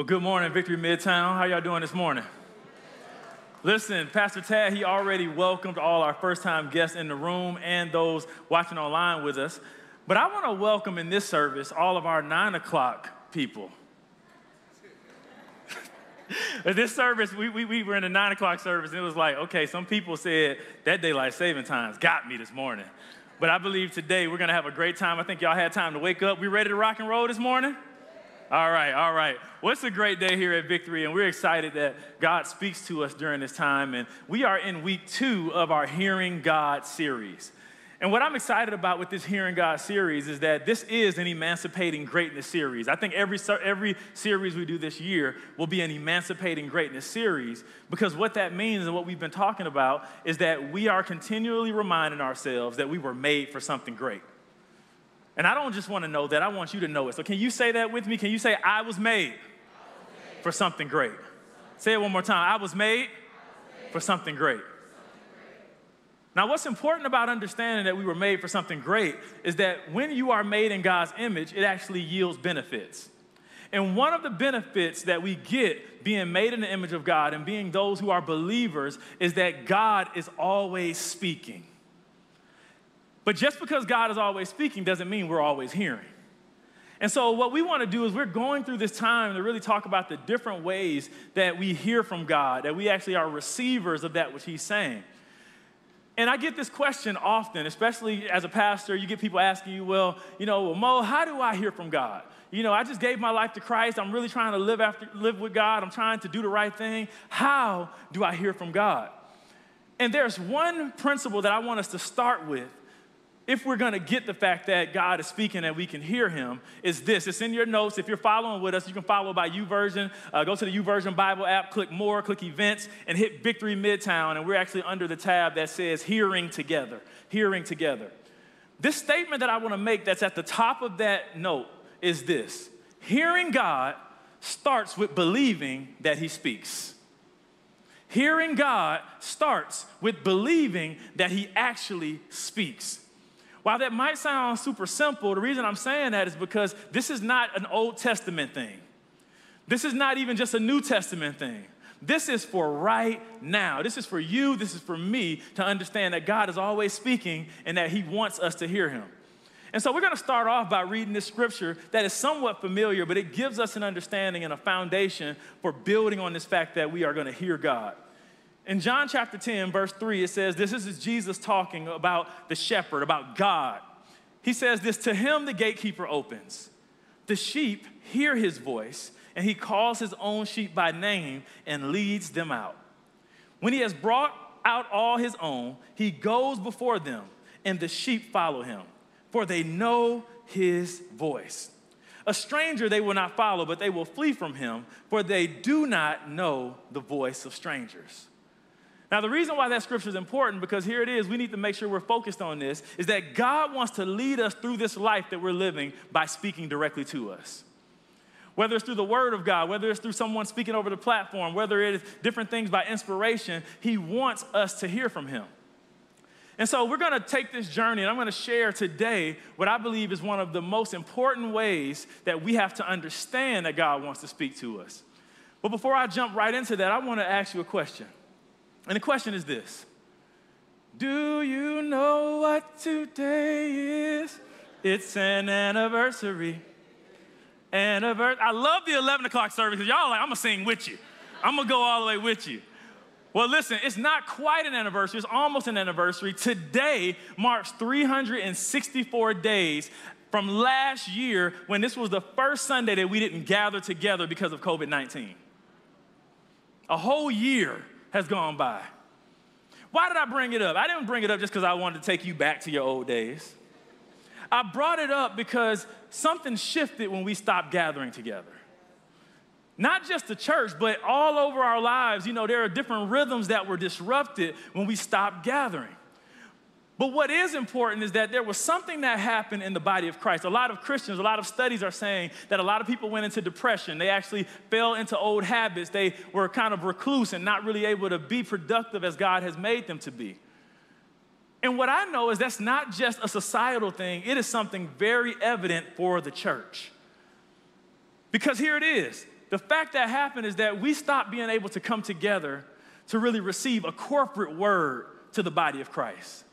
Well, good morning, Victory Midtown. How y'all doing this morning? Listen, Pastor Tad, he already welcomed all our first time guests in the room and those watching online with us. But I want to welcome in this service all of our nine o'clock people. this service, we, we, we were in a nine o'clock service, and it was like, okay, some people said that daylight saving times got me this morning. But I believe today we're gonna have a great time. I think y'all had time to wake up. We ready to rock and roll this morning? All right, all right. Well, it's a great day here at Victory, and we're excited that God speaks to us during this time. And we are in week two of our Hearing God series. And what I'm excited about with this Hearing God series is that this is an Emancipating Greatness series. I think every, every series we do this year will be an Emancipating Greatness series because what that means and what we've been talking about is that we are continually reminding ourselves that we were made for something great. And I don't just want to know that, I want you to know it. So, can you say that with me? Can you say, I was made, for something great? Say it one more time. I was made, for something great. Now, what's important about understanding that we were made for something great is that when you are made in God's image, it actually yields benefits. And one of the benefits that we get being made in the image of God and being those who are believers is that God is always speaking. But just because God is always speaking doesn't mean we're always hearing. And so, what we want to do is we're going through this time to really talk about the different ways that we hear from God, that we actually are receivers of that which He's saying. And I get this question often, especially as a pastor. You get people asking you, well, you know, well, Mo, how do I hear from God? You know, I just gave my life to Christ. I'm really trying to live after live with God. I'm trying to do the right thing. How do I hear from God? And there's one principle that I want us to start with if we're going to get the fact that God is speaking and we can hear him, is this. It's in your notes. If you're following with us, you can follow by YouVersion. Uh, go to the YouVersion Bible app, click more, click events, and hit Victory Midtown. And we're actually under the tab that says hearing together. Hearing together. This statement that I want to make that's at the top of that note is this Hearing God starts with believing that he speaks. Hearing God starts with believing that he actually speaks. While that might sound super simple, the reason I'm saying that is because this is not an Old Testament thing. This is not even just a New Testament thing. This is for right now. This is for you, this is for me to understand that God is always speaking and that He wants us to hear Him. And so we're going to start off by reading this scripture that is somewhat familiar, but it gives us an understanding and a foundation for building on this fact that we are going to hear God. In John chapter 10, verse 3, it says, This is Jesus talking about the shepherd, about God. He says this To him the gatekeeper opens. The sheep hear his voice, and he calls his own sheep by name and leads them out. When he has brought out all his own, he goes before them, and the sheep follow him, for they know his voice. A stranger they will not follow, but they will flee from him, for they do not know the voice of strangers. Now, the reason why that scripture is important, because here it is, we need to make sure we're focused on this, is that God wants to lead us through this life that we're living by speaking directly to us. Whether it's through the word of God, whether it's through someone speaking over the platform, whether it is different things by inspiration, He wants us to hear from Him. And so we're gonna take this journey, and I'm gonna share today what I believe is one of the most important ways that we have to understand that God wants to speak to us. But before I jump right into that, I wanna ask you a question. And the question is this Do you know what today is? It's an anniversary. Anniversary. I love the 11 o'clock service because y'all like, I'm gonna sing with you. I'm gonna go all the way with you. Well, listen, it's not quite an anniversary, it's almost an anniversary. Today marks 364 days from last year when this was the first Sunday that we didn't gather together because of COVID 19. A whole year has gone by. Why did I bring it up? I didn't bring it up just because I wanted to take you back to your old days. I brought it up because something shifted when we stopped gathering together. Not just the church, but all over our lives, you know, there are different rhythms that were disrupted when we stopped gathering. But what is important is that there was something that happened in the body of Christ. A lot of Christians, a lot of studies are saying that a lot of people went into depression. They actually fell into old habits. They were kind of recluse and not really able to be productive as God has made them to be. And what I know is that's not just a societal thing, it is something very evident for the church. Because here it is the fact that happened is that we stopped being able to come together to really receive a corporate word to the body of Christ.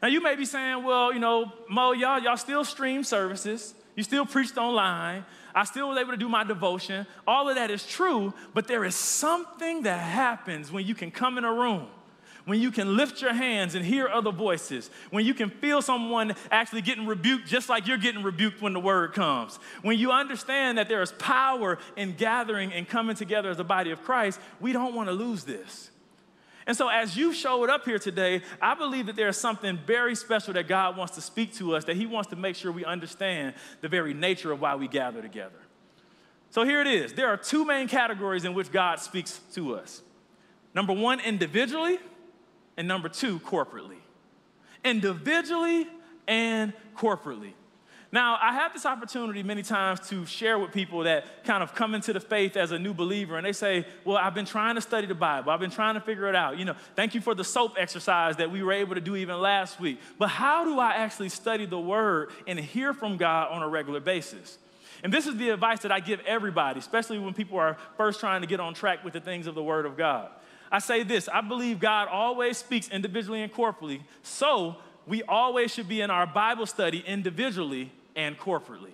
Now you may be saying, well, you know, Mo, y'all, y'all still stream services, you still preached online, I still was able to do my devotion. All of that is true, but there is something that happens when you can come in a room when you can lift your hands and hear other voices, when you can feel someone actually getting rebuked just like you're getting rebuked when the word comes, when you understand that there is power in gathering and coming together as a body of Christ, we don't want to lose this. And so, as you showed up here today, I believe that there is something very special that God wants to speak to us, that He wants to make sure we understand the very nature of why we gather together. So, here it is there are two main categories in which God speaks to us. Number one, individually, and number two, corporately. Individually and corporately. Now, I have this opportunity many times to share with people that kind of come into the faith as a new believer, and they say, Well, I've been trying to study the Bible, I've been trying to figure it out. You know, thank you for the soap exercise that we were able to do even last week. But how do I actually study the Word and hear from God on a regular basis? And this is the advice that I give everybody, especially when people are first trying to get on track with the things of the Word of God. I say this I believe God always speaks individually and corporately, so we always should be in our Bible study individually and corporately.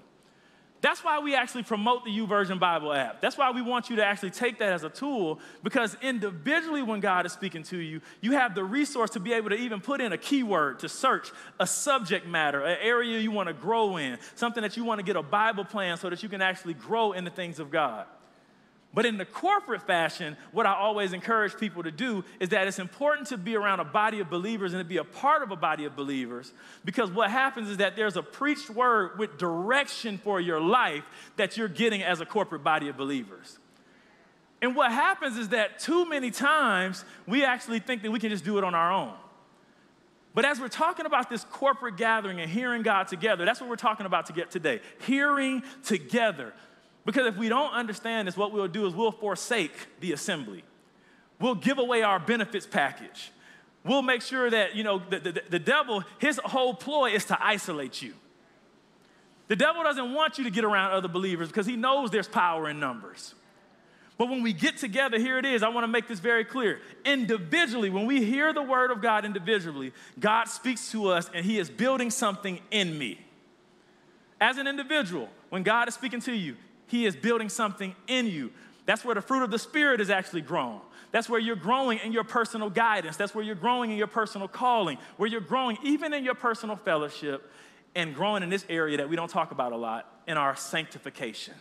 That's why we actually promote the YouVersion Bible app. That's why we want you to actually take that as a tool because individually, when God is speaking to you, you have the resource to be able to even put in a keyword to search a subject matter, an area you want to grow in, something that you want to get a Bible plan so that you can actually grow in the things of God. But in the corporate fashion, what I always encourage people to do is that it's important to be around a body of believers and to be a part of a body of believers because what happens is that there's a preached word with direction for your life that you're getting as a corporate body of believers. And what happens is that too many times we actually think that we can just do it on our own. But as we're talking about this corporate gathering and hearing God together, that's what we're talking about to get today. Hearing together. Because if we don't understand this, what we'll do is we'll forsake the assembly. We'll give away our benefits package. We'll make sure that, you know, the, the, the devil, his whole ploy is to isolate you. The devil doesn't want you to get around other believers because he knows there's power in numbers. But when we get together, here it is. I want to make this very clear. Individually, when we hear the word of God individually, God speaks to us and he is building something in me. As an individual, when God is speaking to you, he is building something in you. That's where the fruit of the Spirit is actually grown. That's where you're growing in your personal guidance. That's where you're growing in your personal calling, where you're growing even in your personal fellowship and growing in this area that we don't talk about a lot in our sanctification.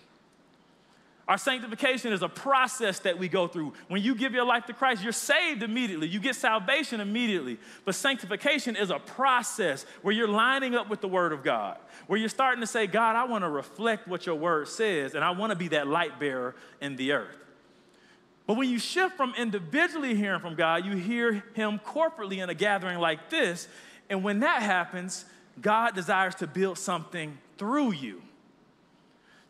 Our sanctification is a process that we go through. When you give your life to Christ, you're saved immediately. You get salvation immediately. But sanctification is a process where you're lining up with the Word of God, where you're starting to say, God, I want to reflect what your Word says, and I want to be that light bearer in the earth. But when you shift from individually hearing from God, you hear Him corporately in a gathering like this. And when that happens, God desires to build something through you.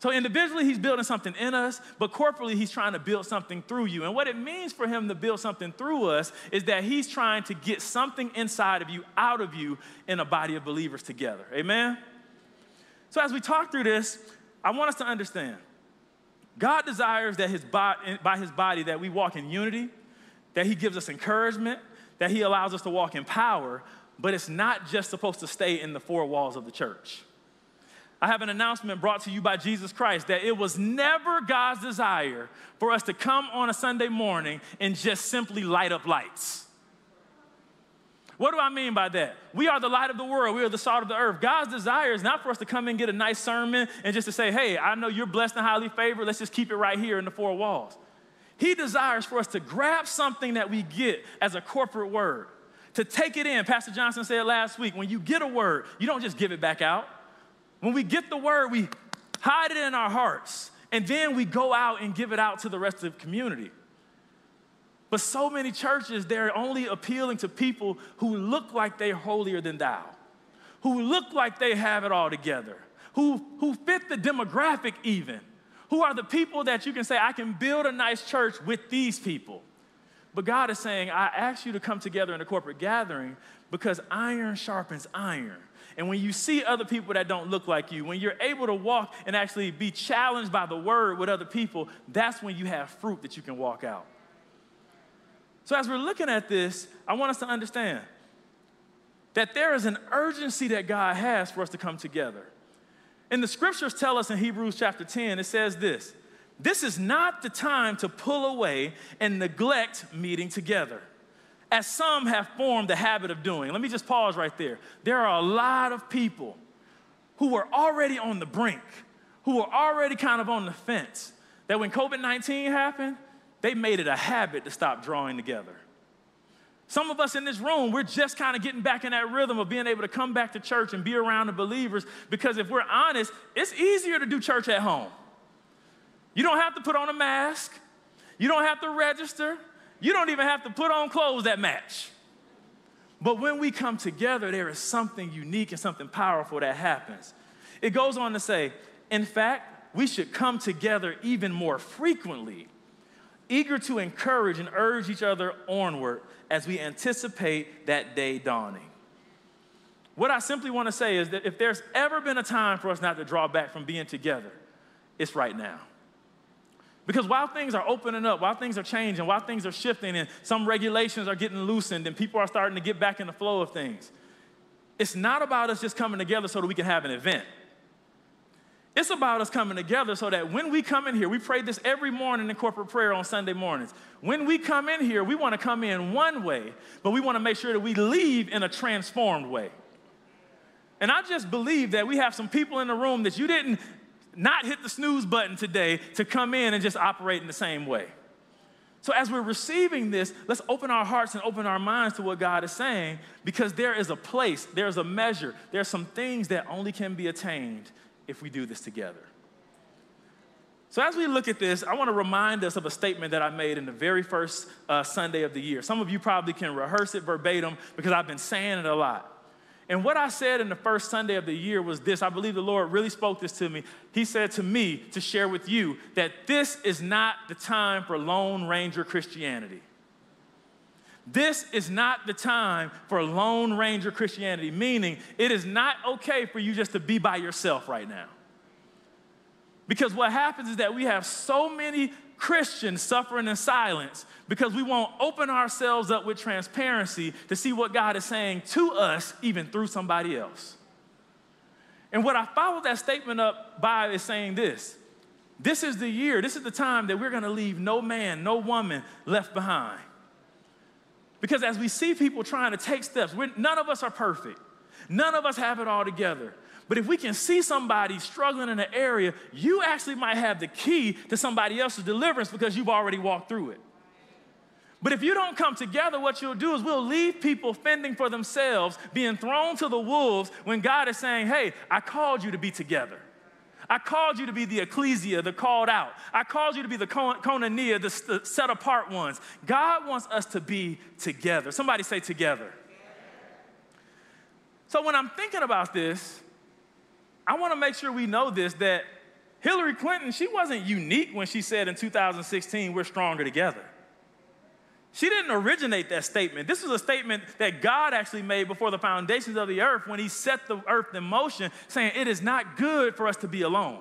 So individually, he's building something in us, but corporately, he's trying to build something through you. And what it means for him to build something through us is that he's trying to get something inside of you, out of you, in a body of believers together. Amen? So as we talk through this, I want us to understand God desires that his body, by his body that we walk in unity, that he gives us encouragement, that he allows us to walk in power, but it's not just supposed to stay in the four walls of the church. I have an announcement brought to you by Jesus Christ that it was never God's desire for us to come on a Sunday morning and just simply light up lights. What do I mean by that? We are the light of the world. We are the salt of the earth. God's desire is not for us to come and get a nice sermon and just to say, hey, I know you're blessed and highly favored. Let's just keep it right here in the four walls. He desires for us to grab something that we get as a corporate word, to take it in. Pastor Johnson said last week when you get a word, you don't just give it back out. When we get the word, we hide it in our hearts, and then we go out and give it out to the rest of the community. But so many churches, they're only appealing to people who look like they're holier than thou, who look like they have it all together, who, who fit the demographic even, who are the people that you can say, I can build a nice church with these people. But God is saying, I ask you to come together in a corporate gathering because iron sharpens iron. And when you see other people that don't look like you, when you're able to walk and actually be challenged by the word with other people, that's when you have fruit that you can walk out. So, as we're looking at this, I want us to understand that there is an urgency that God has for us to come together. And the scriptures tell us in Hebrews chapter 10, it says this This is not the time to pull away and neglect meeting together as some have formed the habit of doing. Let me just pause right there. There are a lot of people who were already on the brink, who were already kind of on the fence, that when COVID 19 happened, they made it a habit to stop drawing together. Some of us in this room, we're just kind of getting back in that rhythm of being able to come back to church and be around the believers because if we're honest, it's easier to do church at home. You don't have to put on a mask, you don't have to register, you don't even have to put on clothes that match. But when we come together, there is something unique and something powerful that happens. It goes on to say, in fact, we should come together even more frequently, eager to encourage and urge each other onward as we anticipate that day dawning. What I simply want to say is that if there's ever been a time for us not to draw back from being together, it's right now. Because while things are opening up, while things are changing, while things are shifting, and some regulations are getting loosened, and people are starting to get back in the flow of things, it's not about us just coming together so that we can have an event. It's about us coming together so that when we come in here, we pray this every morning in corporate prayer on Sunday mornings. When we come in here, we want to come in one way, but we want to make sure that we leave in a transformed way. And I just believe that we have some people in the room that you didn't not hit the snooze button today to come in and just operate in the same way. So, as we're receiving this, let's open our hearts and open our minds to what God is saying because there is a place, there's a measure, there's some things that only can be attained if we do this together. So, as we look at this, I want to remind us of a statement that I made in the very first uh, Sunday of the year. Some of you probably can rehearse it verbatim because I've been saying it a lot. And what I said in the first Sunday of the year was this I believe the Lord really spoke this to me. He said to me to share with you that this is not the time for Lone Ranger Christianity. This is not the time for Lone Ranger Christianity, meaning it is not okay for you just to be by yourself right now. Because what happens is that we have so many Christians suffering in silence because we won't open ourselves up with transparency to see what God is saying to us, even through somebody else. And what I followed that statement up by is saying this this is the year, this is the time that we're gonna leave no man, no woman left behind. Because as we see people trying to take steps, none of us are perfect, none of us have it all together. But if we can see somebody struggling in an area, you actually might have the key to somebody else's deliverance because you've already walked through it. But if you don't come together, what you'll do is we'll leave people fending for themselves, being thrown to the wolves when God is saying, Hey, I called you to be together. I called you to be the ecclesia, the called out. I called you to be the koinonia, the, the set apart ones. God wants us to be together. Somebody say together. So when I'm thinking about this, I want to make sure we know this that Hillary Clinton, she wasn't unique when she said in 2016, we're stronger together. She didn't originate that statement. This was a statement that God actually made before the foundations of the earth when He set the earth in motion, saying, It is not good for us to be alone.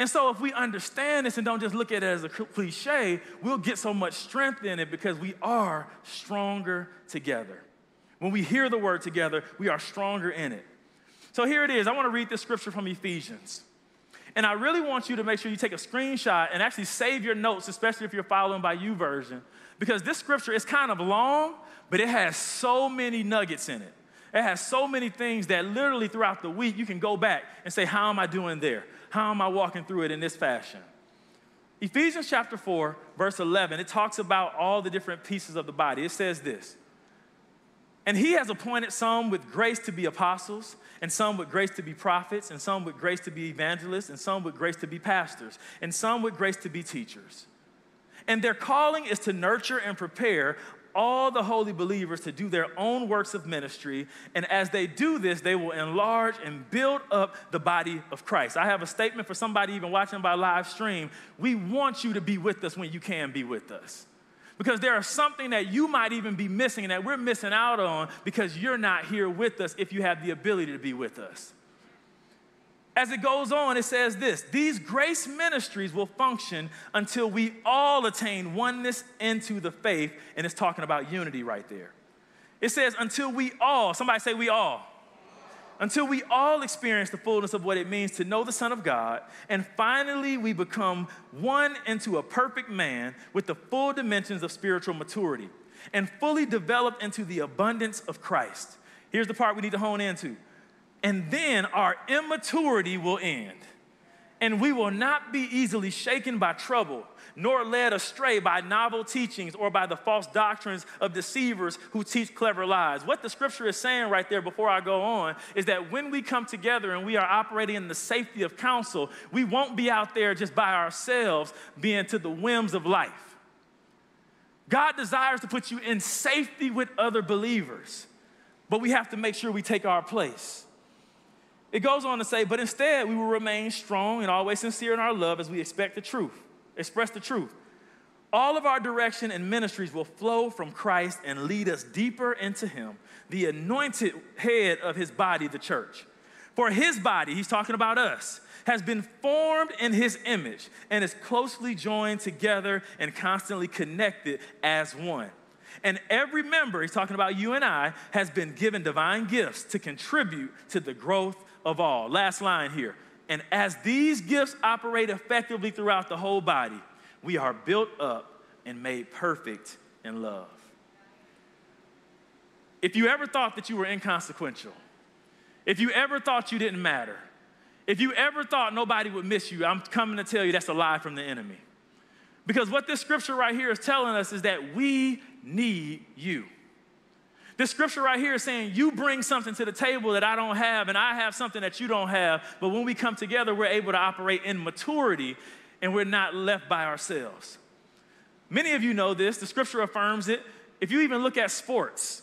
And so, if we understand this and don't just look at it as a cliche, we'll get so much strength in it because we are stronger together. When we hear the word together, we are stronger in it. So here it is. I want to read this scripture from Ephesians. And I really want you to make sure you take a screenshot and actually save your notes, especially if you're following by YouVersion, because this scripture is kind of long, but it has so many nuggets in it. It has so many things that literally throughout the week you can go back and say, How am I doing there? How am I walking through it in this fashion? Ephesians chapter 4, verse 11, it talks about all the different pieces of the body. It says this And he has appointed some with grace to be apostles and some with grace to be prophets, and some with grace to be evangelists, and some with grace to be pastors, and some with grace to be teachers. And their calling is to nurture and prepare all the holy believers to do their own works of ministry. And as they do this, they will enlarge and build up the body of Christ. I have a statement for somebody even watching by live stream. We want you to be with us when you can be with us. Because there is something that you might even be missing and that we're missing out on because you're not here with us if you have the ability to be with us. As it goes on, it says this These grace ministries will function until we all attain oneness into the faith, and it's talking about unity right there. It says, until we all, somebody say, we all until we all experience the fullness of what it means to know the Son of God, and finally we become one into a perfect man with the full dimensions of spiritual maturity and fully developed into the abundance of Christ. Here's the part we need to hone into. And then our immaturity will end, and we will not be easily shaken by trouble nor led astray by novel teachings or by the false doctrines of deceivers who teach clever lies. What the scripture is saying right there before I go on is that when we come together and we are operating in the safety of counsel, we won't be out there just by ourselves being to the whims of life. God desires to put you in safety with other believers, but we have to make sure we take our place. It goes on to say, but instead we will remain strong and always sincere in our love as we expect the truth express the truth. All of our direction and ministries will flow from Christ and lead us deeper into Him, the anointed head of His body, the church. For His body, He's talking about us, has been formed in His image and is closely joined together and constantly connected as one. And every member, He's talking about you and I, has been given divine gifts to contribute to the growth of all. Last line here and as these gifts operate effectively throughout the whole body, we are built up and made perfect in love. If you ever thought that you were inconsequential, if you ever thought you didn't matter, if you ever thought nobody would miss you, I'm coming to tell you that's a lie from the enemy. Because what this scripture right here is telling us is that we need you. This scripture right here is saying, You bring something to the table that I don't have, and I have something that you don't have. But when we come together, we're able to operate in maturity and we're not left by ourselves. Many of you know this, the scripture affirms it. If you even look at sports,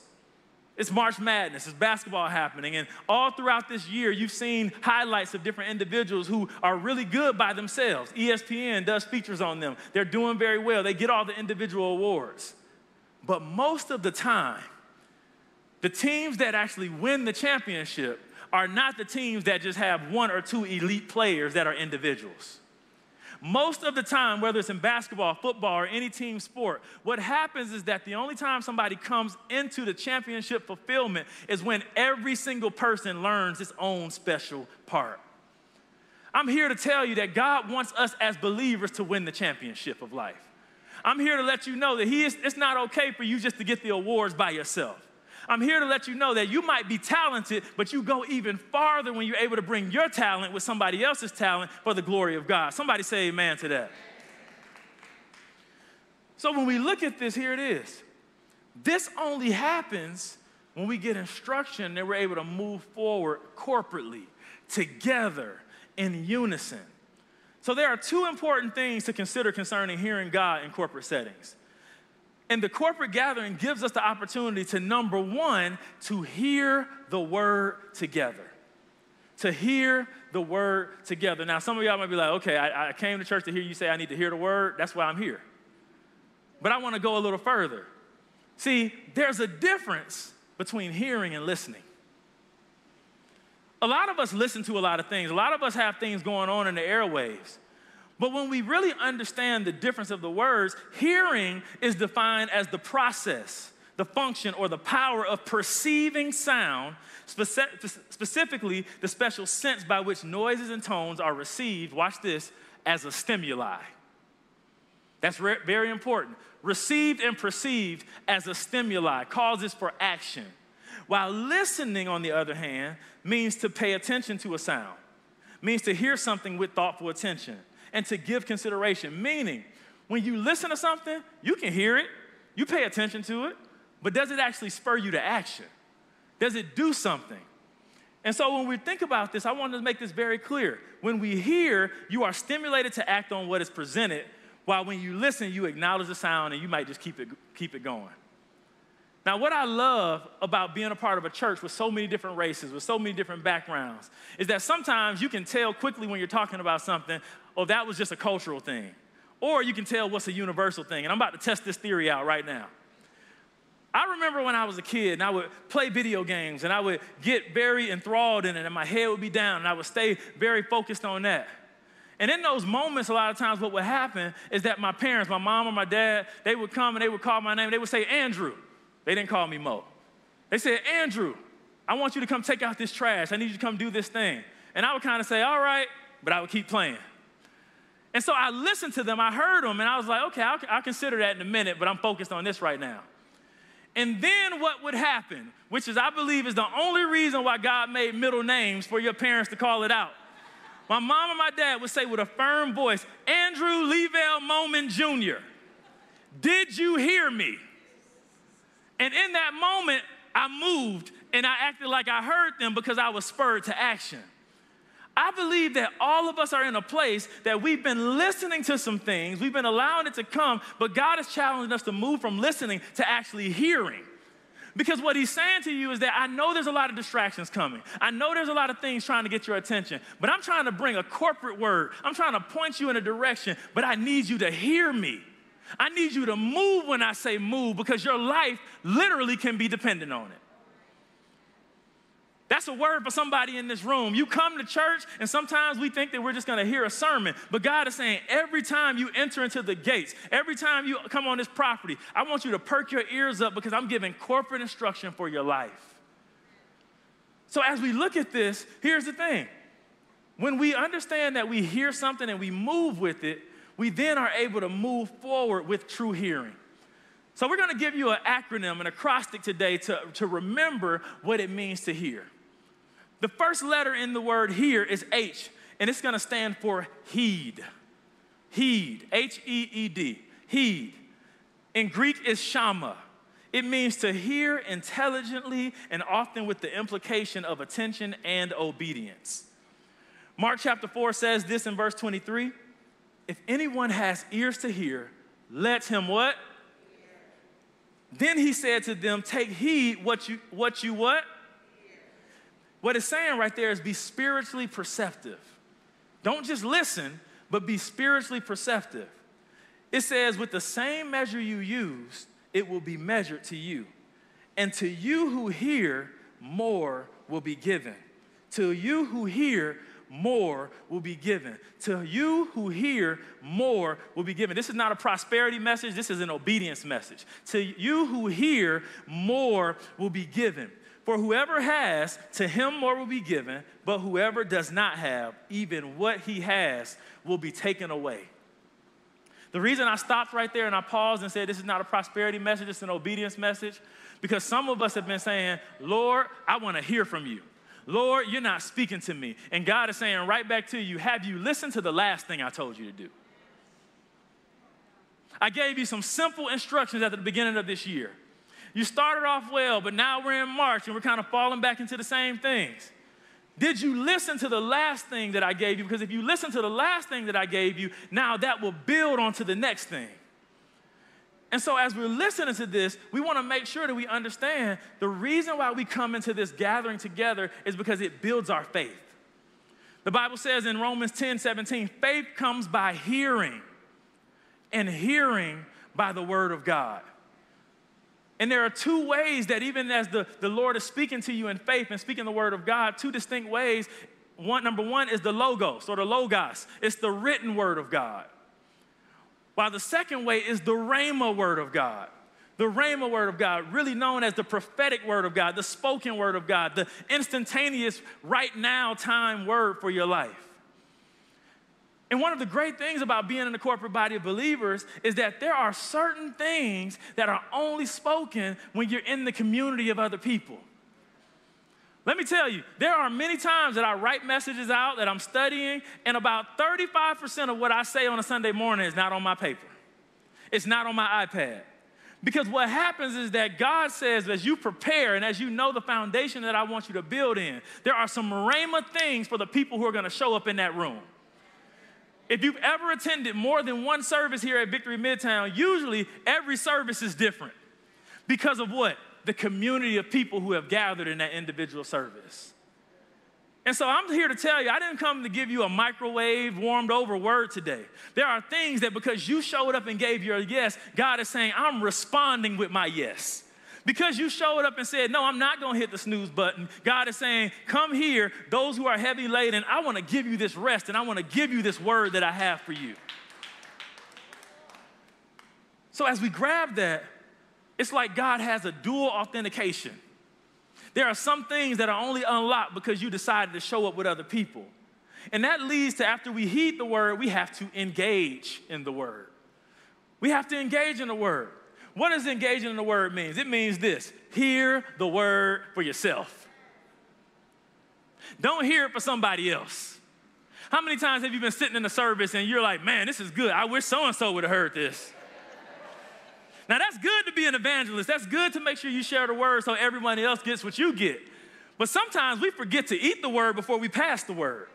it's March Madness, it's basketball happening, and all throughout this year, you've seen highlights of different individuals who are really good by themselves. ESPN does features on them. They're doing very well, they get all the individual awards. But most of the time, the teams that actually win the championship are not the teams that just have one or two elite players that are individuals. Most of the time, whether it's in basketball, football, or any team sport, what happens is that the only time somebody comes into the championship fulfillment is when every single person learns its own special part. I'm here to tell you that God wants us as believers to win the championship of life. I'm here to let you know that he is, it's not okay for you just to get the awards by yourself. I'm here to let you know that you might be talented, but you go even farther when you're able to bring your talent with somebody else's talent for the glory of God. Somebody say amen to that. So when we look at this, here it is. This only happens when we get instruction and we're able to move forward corporately, together, in unison. So there are two important things to consider concerning hearing God in corporate settings. And the corporate gathering gives us the opportunity to, number one, to hear the word together. To hear the word together. Now, some of y'all might be like, okay, I, I came to church to hear you say I need to hear the word. That's why I'm here. But I want to go a little further. See, there's a difference between hearing and listening. A lot of us listen to a lot of things. A lot of us have things going on in the airwaves. But when we really understand the difference of the words, hearing is defined as the process, the function, or the power of perceiving sound, specifically the special sense by which noises and tones are received, watch this, as a stimuli. That's re- very important. Received and perceived as a stimuli, causes for action. While listening, on the other hand, means to pay attention to a sound, means to hear something with thoughtful attention and to give consideration. Meaning, when you listen to something, you can hear it, you pay attention to it, but does it actually spur you to action? Does it do something? And so when we think about this, I want to make this very clear. When we hear, you are stimulated to act on what is presented, while when you listen, you acknowledge the sound and you might just keep it, keep it going. Now, what I love about being a part of a church with so many different races, with so many different backgrounds, is that sometimes you can tell quickly when you're talking about something, oh, that was just a cultural thing. or you can tell what's a universal thing. And I'm about to test this theory out right now. I remember when I was a kid and I would play video games and I would get very enthralled in it and my head would be down and I would stay very focused on that. And in those moments, a lot of times what would happen is that my parents, my mom or my dad, they would come and they would call my name. They would say, Andrew. They didn't call me Mo. They said, Andrew, I want you to come take out this trash. I need you to come do this thing. And I would kind of say, all right, but I would keep playing. And so I listened to them, I heard them, and I was like, okay, I'll, I'll consider that in a minute, but I'm focused on this right now. And then what would happen, which is, I believe, is the only reason why God made middle names for your parents to call it out. My mom and my dad would say with a firm voice, Andrew Levell Moman Jr., did you hear me? And in that moment, I moved and I acted like I heard them because I was spurred to action. I believe that all of us are in a place that we've been listening to some things, we've been allowing it to come, but God is challenging us to move from listening to actually hearing. Because what he's saying to you is that I know there's a lot of distractions coming. I know there's a lot of things trying to get your attention, but I'm trying to bring a corporate word. I'm trying to point you in a direction, but I need you to hear me. I need you to move when I say move because your life literally can be dependent on it. That's a word for somebody in this room. You come to church, and sometimes we think that we're just gonna hear a sermon, but God is saying every time you enter into the gates, every time you come on this property, I want you to perk your ears up because I'm giving corporate instruction for your life. So as we look at this, here's the thing when we understand that we hear something and we move with it, we then are able to move forward with true hearing. So, we're gonna give you an acronym, an acrostic today to, to remember what it means to hear. The first letter in the word here is H, and it's gonna stand for heed. Heed, H E E D, heed. In Greek is shama. It means to hear intelligently and often with the implication of attention and obedience. Mark chapter 4 says this in verse 23 If anyone has ears to hear, let him what? Then he said to them, Take heed what you what you what? What it's saying right there is be spiritually perceptive. Don't just listen, but be spiritually perceptive. It says, with the same measure you use, it will be measured to you. And to you who hear, more will be given. To you who hear, more will be given. To you who hear, more will be given. This is not a prosperity message, this is an obedience message. To you who hear, more will be given. For whoever has, to him more will be given, but whoever does not have, even what he has will be taken away. The reason I stopped right there and I paused and said this is not a prosperity message, it's an obedience message, because some of us have been saying, Lord, I want to hear from you. Lord, you're not speaking to me. And God is saying right back to you, have you listened to the last thing I told you to do? I gave you some simple instructions at the beginning of this year. You started off well, but now we're in March and we're kind of falling back into the same things. Did you listen to the last thing that I gave you? Because if you listen to the last thing that I gave you, now that will build onto the next thing. And so, as we're listening to this, we want to make sure that we understand the reason why we come into this gathering together is because it builds our faith. The Bible says in Romans 10 17, faith comes by hearing, and hearing by the word of God. And there are two ways that, even as the, the Lord is speaking to you in faith and speaking the word of God, two distinct ways. One, number one is the logos or the logos, it's the written word of God. While the second way is the rhema word of God. The rhema word of God, really known as the prophetic word of God, the spoken word of God, the instantaneous, right now time word for your life. And one of the great things about being in the corporate body of believers is that there are certain things that are only spoken when you're in the community of other people. Let me tell you, there are many times that I write messages out that I'm studying, and about 35% of what I say on a Sunday morning is not on my paper. It's not on my iPad. Because what happens is that God says, as you prepare and as you know the foundation that I want you to build in, there are some rhema things for the people who are gonna show up in that room. If you've ever attended more than one service here at Victory Midtown, usually every service is different. Because of what? The community of people who have gathered in that individual service. And so I'm here to tell you, I didn't come to give you a microwave, warmed over word today. There are things that because you showed up and gave your yes, God is saying, I'm responding with my yes. Because you showed up and said, No, I'm not gonna hit the snooze button, God is saying, Come here, those who are heavy laden, I wanna give you this rest and I wanna give you this word that I have for you. So as we grab that, it's like God has a dual authentication. There are some things that are only unlocked because you decided to show up with other people. And that leads to after we heed the word, we have to engage in the word. We have to engage in the word. What does engaging in the word means? It means this hear the word for yourself. Don't hear it for somebody else. How many times have you been sitting in the service and you're like, man, this is good. I wish so and so would have heard this. Now, that's good to be an evangelist. That's good to make sure you share the word so everybody else gets what you get. But sometimes we forget to eat the word before we pass the word.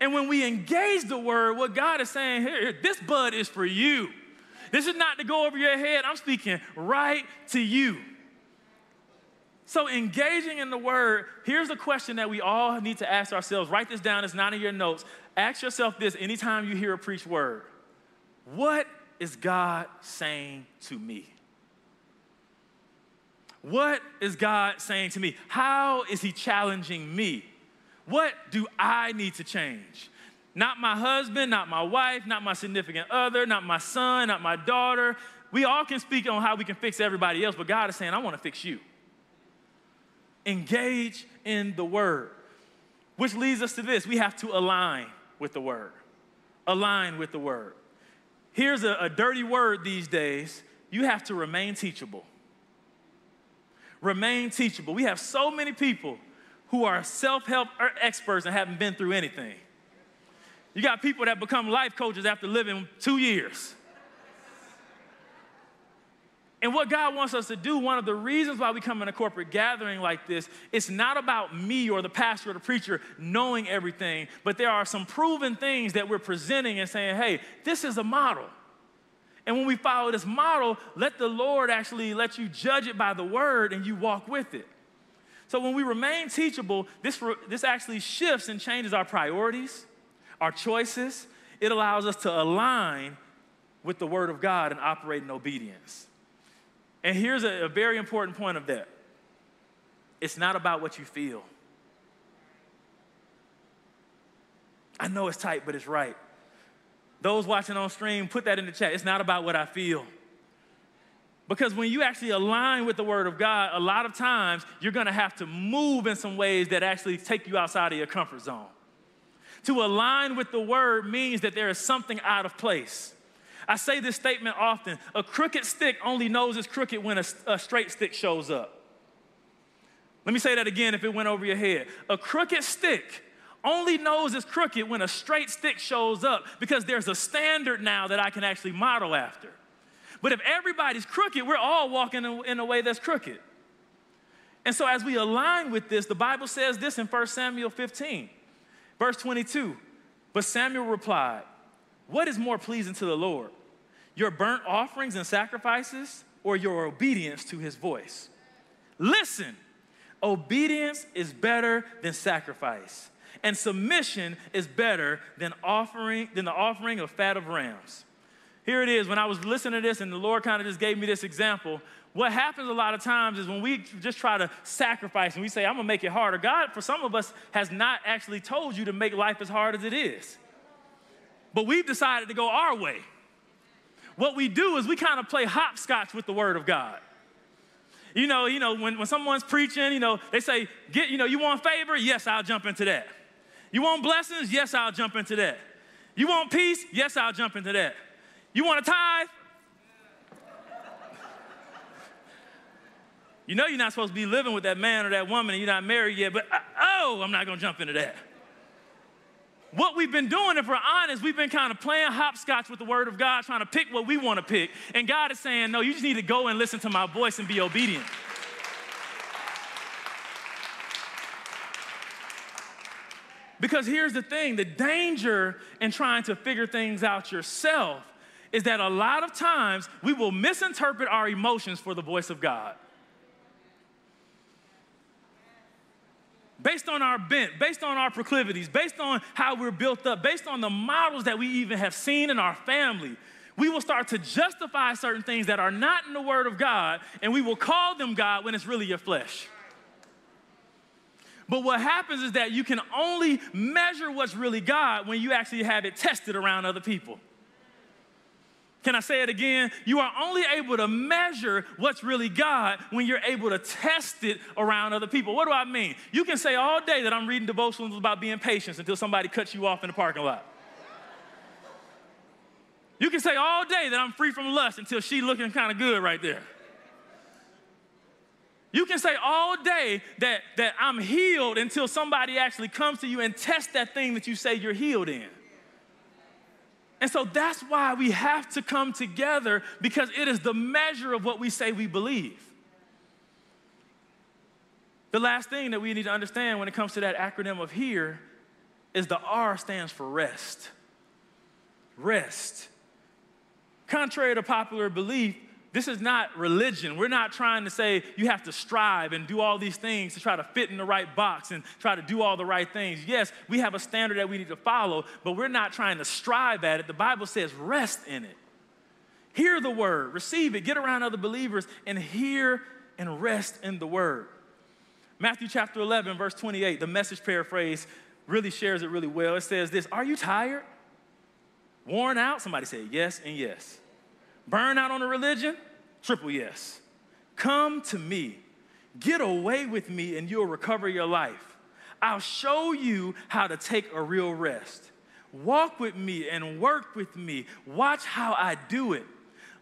And when we engage the word, what God is saying here, this bud is for you. This is not to go over your head. I'm speaking right to you. So, engaging in the word, here's the question that we all need to ask ourselves. Write this down, it's not in your notes. Ask yourself this anytime you hear a preached word What is God saying to me? What is God saying to me? How is He challenging me? What do I need to change? Not my husband, not my wife, not my significant other, not my son, not my daughter. We all can speak on how we can fix everybody else, but God is saying, I want to fix you. Engage in the word, which leads us to this we have to align with the word. Align with the word. Here's a, a dirty word these days you have to remain teachable. Remain teachable. We have so many people who are self help er, experts and haven't been through anything. You got people that become life coaches after living two years. And what God wants us to do, one of the reasons why we come in a corporate gathering like this, it's not about me or the pastor or the preacher knowing everything, but there are some proven things that we're presenting and saying, hey, this is a model. And when we follow this model, let the Lord actually let you judge it by the word and you walk with it. So when we remain teachable, this, this actually shifts and changes our priorities, our choices. It allows us to align with the word of God and operate in obedience. And here's a, a very important point of that it's not about what you feel. I know it's tight, but it's right. Those watching on stream, put that in the chat. It's not about what I feel. Because when you actually align with the Word of God, a lot of times you're gonna have to move in some ways that actually take you outside of your comfort zone. To align with the Word means that there is something out of place. I say this statement often a crooked stick only knows it's crooked when a, a straight stick shows up. Let me say that again if it went over your head. A crooked stick only knows it's crooked when a straight stick shows up because there's a standard now that I can actually model after. But if everybody's crooked, we're all walking in a way that's crooked. And so, as we align with this, the Bible says this in 1 Samuel 15, verse 22. But Samuel replied, What is more pleasing to the Lord? your burnt offerings and sacrifices, or your obedience to his voice. Listen, obedience is better than sacrifice, and submission is better than offering than the offering of fat of rams. Here it is. When I was listening to this, and the Lord kind of just gave me this example. What happens a lot of times is when we just try to sacrifice and we say, I'm gonna make it harder. God, for some of us, has not actually told you to make life as hard as it is. But we've decided to go our way what we do is we kind of play hopscotch with the word of God. You know, you know, when, when someone's preaching, you know, they say, get, you know, you want favor? Yes, I'll jump into that. You want blessings? Yes, I'll jump into that. You want peace? Yes, I'll jump into that. You want a tithe? You know you're not supposed to be living with that man or that woman and you're not married yet, but uh, oh, I'm not gonna jump into that what we've been doing, if we're honest, we've been kind of playing hopscotch with the word of God, trying to pick what we want to pick. And God is saying, no, you just need to go and listen to my voice and be obedient. Because here's the thing the danger in trying to figure things out yourself is that a lot of times we will misinterpret our emotions for the voice of God. Based on our bent, based on our proclivities, based on how we're built up, based on the models that we even have seen in our family, we will start to justify certain things that are not in the Word of God, and we will call them God when it's really your flesh. But what happens is that you can only measure what's really God when you actually have it tested around other people. Can I say it again? You are only able to measure what's really God when you're able to test it around other people. What do I mean? You can say all day that I'm reading devotionals about being patient until somebody cuts you off in the parking lot. You can say all day that I'm free from lust until she looking kind of good right there. You can say all day that, that I'm healed until somebody actually comes to you and tests that thing that you say you're healed in. And so that's why we have to come together because it is the measure of what we say we believe. The last thing that we need to understand when it comes to that acronym of here is the R stands for rest. Rest. Contrary to popular belief, this is not religion. We're not trying to say you have to strive and do all these things to try to fit in the right box and try to do all the right things. Yes, we have a standard that we need to follow, but we're not trying to strive at it. The Bible says rest in it. Hear the word, receive it, get around other believers, and hear and rest in the word. Matthew chapter 11, verse 28, the message paraphrase really shares it really well. It says this Are you tired? Worn out? Somebody say yes and yes. Burn out on a religion? Triple yes. Come to me. Get away with me and you'll recover your life. I'll show you how to take a real rest. Walk with me and work with me. Watch how I do it.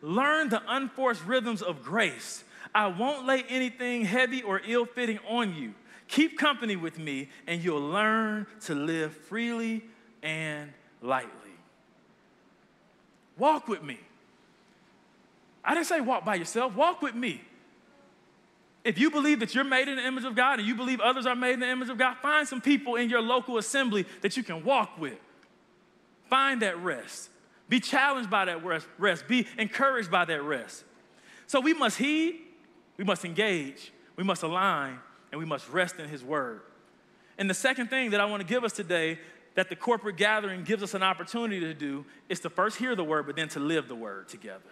Learn the unforced rhythms of grace. I won't lay anything heavy or ill fitting on you. Keep company with me, and you'll learn to live freely and lightly. Walk with me. I didn't say walk by yourself, walk with me. If you believe that you're made in the image of God and you believe others are made in the image of God, find some people in your local assembly that you can walk with. Find that rest. Be challenged by that rest. Be encouraged by that rest. So we must heed, we must engage, we must align, and we must rest in His Word. And the second thing that I want to give us today that the corporate gathering gives us an opportunity to do is to first hear the Word, but then to live the Word together.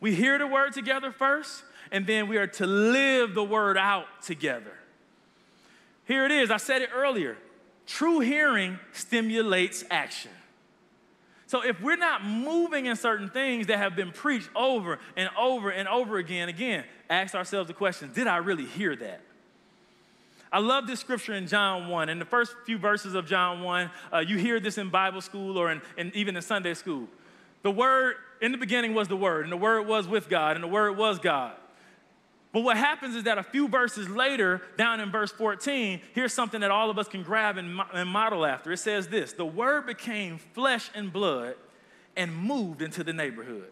We hear the word together first, and then we are to live the word out together. Here it is. I said it earlier. True hearing stimulates action. So if we're not moving in certain things that have been preached over and over and over again, again, ask ourselves the question Did I really hear that? I love this scripture in John 1. In the first few verses of John 1, uh, you hear this in Bible school or in, in, even in Sunday school. The word in the beginning was the Word, and the Word was with God, and the Word was God. But what happens is that a few verses later, down in verse 14, here's something that all of us can grab and, and model after. It says this The Word became flesh and blood and moved into the neighborhood.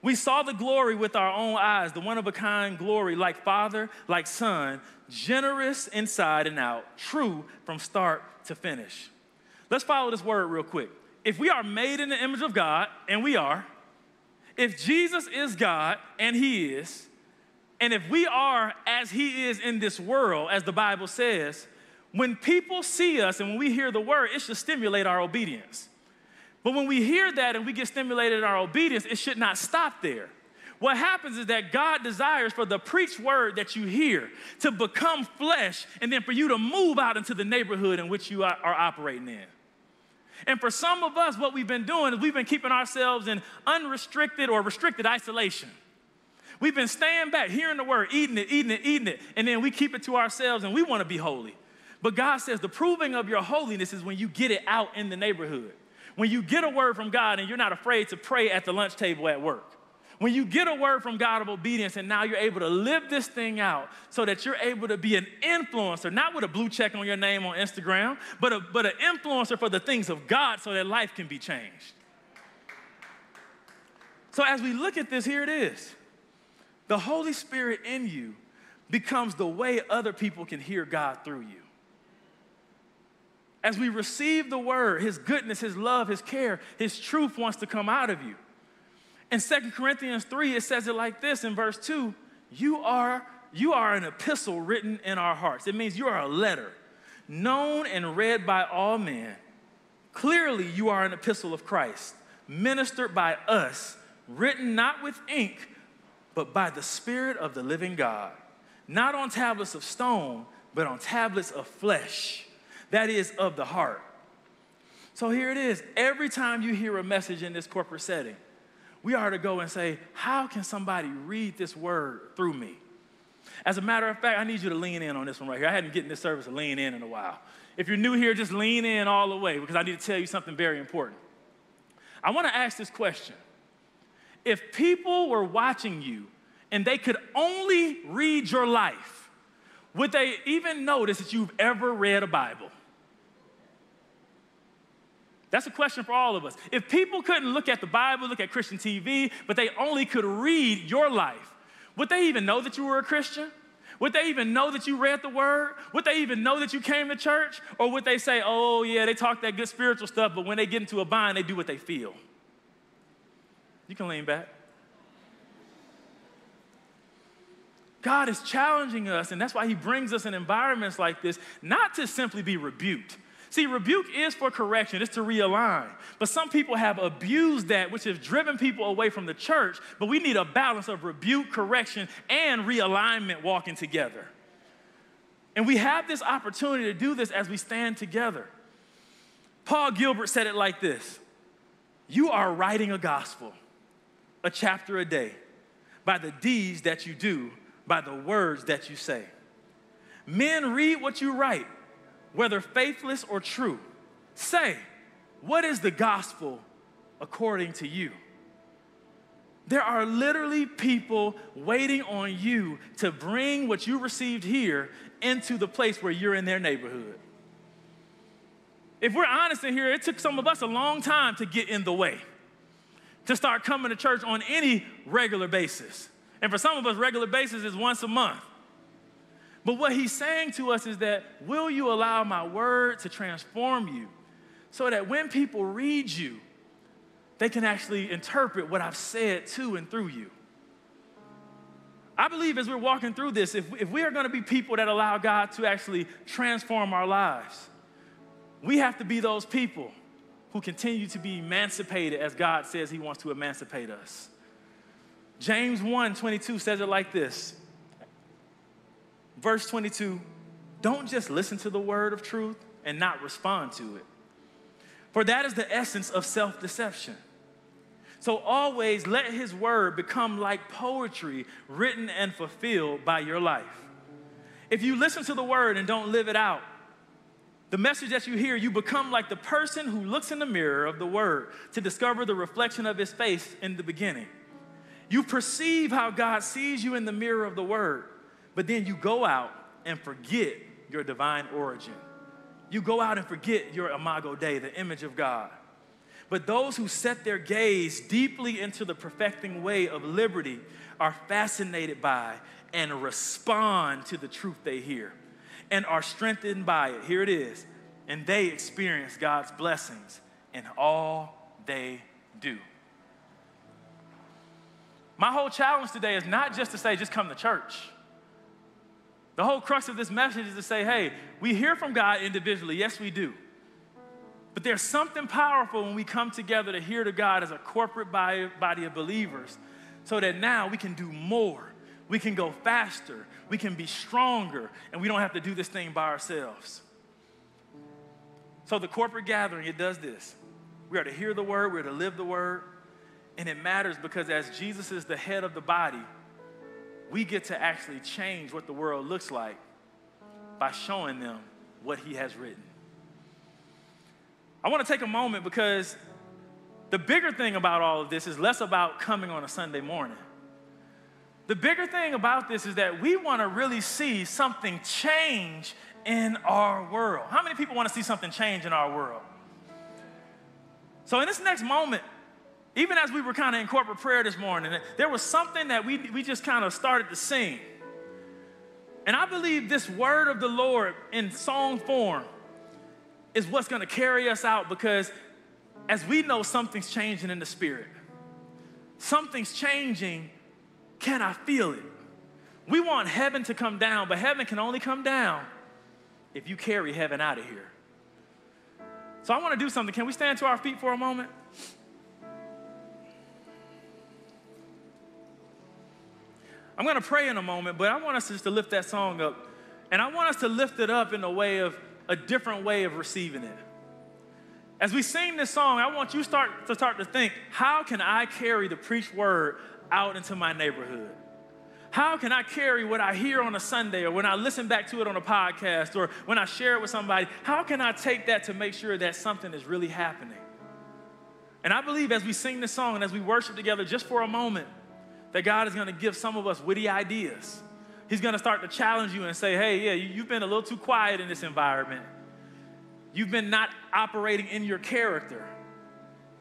We saw the glory with our own eyes, the one of a kind glory, like Father, like Son, generous inside and out, true from start to finish. Let's follow this word real quick if we are made in the image of God, and we are, if Jesus is God, and He is, and if we are as He is in this world, as the Bible says, when people see us and when we hear the word, it should stimulate our obedience. But when we hear that and we get stimulated in our obedience, it should not stop there. What happens is that God desires for the preached word that you hear to become flesh and then for you to move out into the neighborhood in which you are, operating in. And for some of us, what we've been doing is we've been keeping ourselves in unrestricted or restricted isolation. We've been staying back, hearing the word, eating it, eating it, eating it, and then we keep it to ourselves and we want to be holy. But God says the proving of your holiness is when you get it out in the neighborhood. When you get a word from God and you're not afraid to pray at the lunch table at work. When you get a word from God of obedience and now you're able to live this thing out so that you're able to be an influencer, not with a blue check on your name on Instagram, but, a, but an influencer for the things of God so that life can be changed. So as we look at this, here it is. The Holy Spirit in you becomes the way other people can hear God through you. As we receive the word, His goodness, His love, His care, His truth wants to come out of you. In 2 Corinthians 3, it says it like this in verse 2 You are you are an epistle written in our hearts. It means you are a letter known and read by all men. Clearly, you are an epistle of Christ, ministered by us, written not with ink, but by the Spirit of the living God, not on tablets of stone, but on tablets of flesh, that is, of the heart. So here it is. Every time you hear a message in this corporate setting, we are to go and say, How can somebody read this word through me? As a matter of fact, I need you to lean in on this one right here. I hadn't gotten this service to lean in in a while. If you're new here, just lean in all the way because I need to tell you something very important. I want to ask this question. If people were watching you and they could only read your life, would they even notice that you've ever read a Bible? That's a question for all of us. If people couldn't look at the Bible, look at Christian TV, but they only could read your life, would they even know that you were a Christian? Would they even know that you read the word? Would they even know that you came to church? Or would they say, oh, yeah, they talk that good spiritual stuff, but when they get into a bind, they do what they feel? You can lean back. God is challenging us, and that's why He brings us in environments like this, not to simply be rebuked, See, rebuke is for correction, it's to realign. But some people have abused that, which has driven people away from the church. But we need a balance of rebuke, correction, and realignment walking together. And we have this opportunity to do this as we stand together. Paul Gilbert said it like this You are writing a gospel, a chapter a day, by the deeds that you do, by the words that you say. Men read what you write whether faithless or true. Say, what is the gospel according to you? There are literally people waiting on you to bring what you received here into the place where you're in their neighborhood. If we're honest in here, it took some of us a long time to get in the way, to start coming to church on any regular basis. And for some of us, regular basis is once a month. But what he's saying to us is that, will you allow my word to transform you so that when people read you, they can actually interpret what I've said to and through you? I believe as we're walking through this, if, if we are going to be people that allow God to actually transform our lives, we have to be those people who continue to be emancipated as God says He wants to emancipate us. James 1 22 says it like this verse 22 don't just listen to the word of truth and not respond to it. For that is the essence of self deception. So always let his word become like poetry written and fulfilled by your life. If you listen to the word and don't live it out, the message that you hear, you become like the person who looks in the mirror of the word to discover the reflection of his face in the beginning. You perceive how God sees you in the mirror of the word but then you go out and forget your divine origin. You go out and forget your imago Dei, the image of God. But those who set their gaze deeply into the perfecting way of liberty are fascinated by and respond to the truth they hear and are strengthened by it. Here it is. And they experience God's blessings in all they do. My whole challenge today is not just to say, just come to church. The whole crux of this message is to say, hey, we hear from God individually. Yes, we do. But there's something powerful when we come together to hear to God as a corporate body of believers so that now we can do more. We can go faster. We can be stronger. And we don't have to do this thing by ourselves. So, the corporate gathering, it does this. We are to hear the word, we are to live the word. And it matters because as Jesus is the head of the body, we get to actually change what the world looks like by showing them what He has written. I want to take a moment because the bigger thing about all of this is less about coming on a Sunday morning. The bigger thing about this is that we want to really see something change in our world. How many people want to see something change in our world? So, in this next moment, even as we were kind of in corporate prayer this morning, there was something that we, we just kind of started to sing. And I believe this word of the Lord in song form is what's going to carry us out because as we know something's changing in the spirit, something's changing. Can I feel it? We want heaven to come down, but heaven can only come down if you carry heaven out of here. So I want to do something. Can we stand to our feet for a moment? I'm going to pray in a moment, but I want us just to lift that song up. And I want us to lift it up in a way of a different way of receiving it. As we sing this song, I want you start to start to think, how can I carry the preached word out into my neighborhood? How can I carry what I hear on a Sunday or when I listen back to it on a podcast or when I share it with somebody? How can I take that to make sure that something is really happening? And I believe as we sing this song and as we worship together just for a moment, that God is going to give some of us witty ideas. He's going to start to challenge you and say, hey, yeah, you've been a little too quiet in this environment. You've been not operating in your character.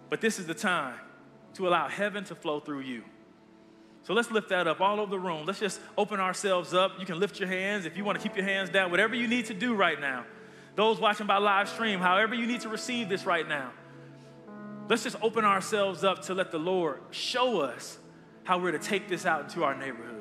But this is the time to allow heaven to flow through you. So let's lift that up all over the room. Let's just open ourselves up. You can lift your hands if you want to keep your hands down, whatever you need to do right now. Those watching by live stream, however you need to receive this right now. Let's just open ourselves up to let the Lord show us how we're to take this out into our neighborhood.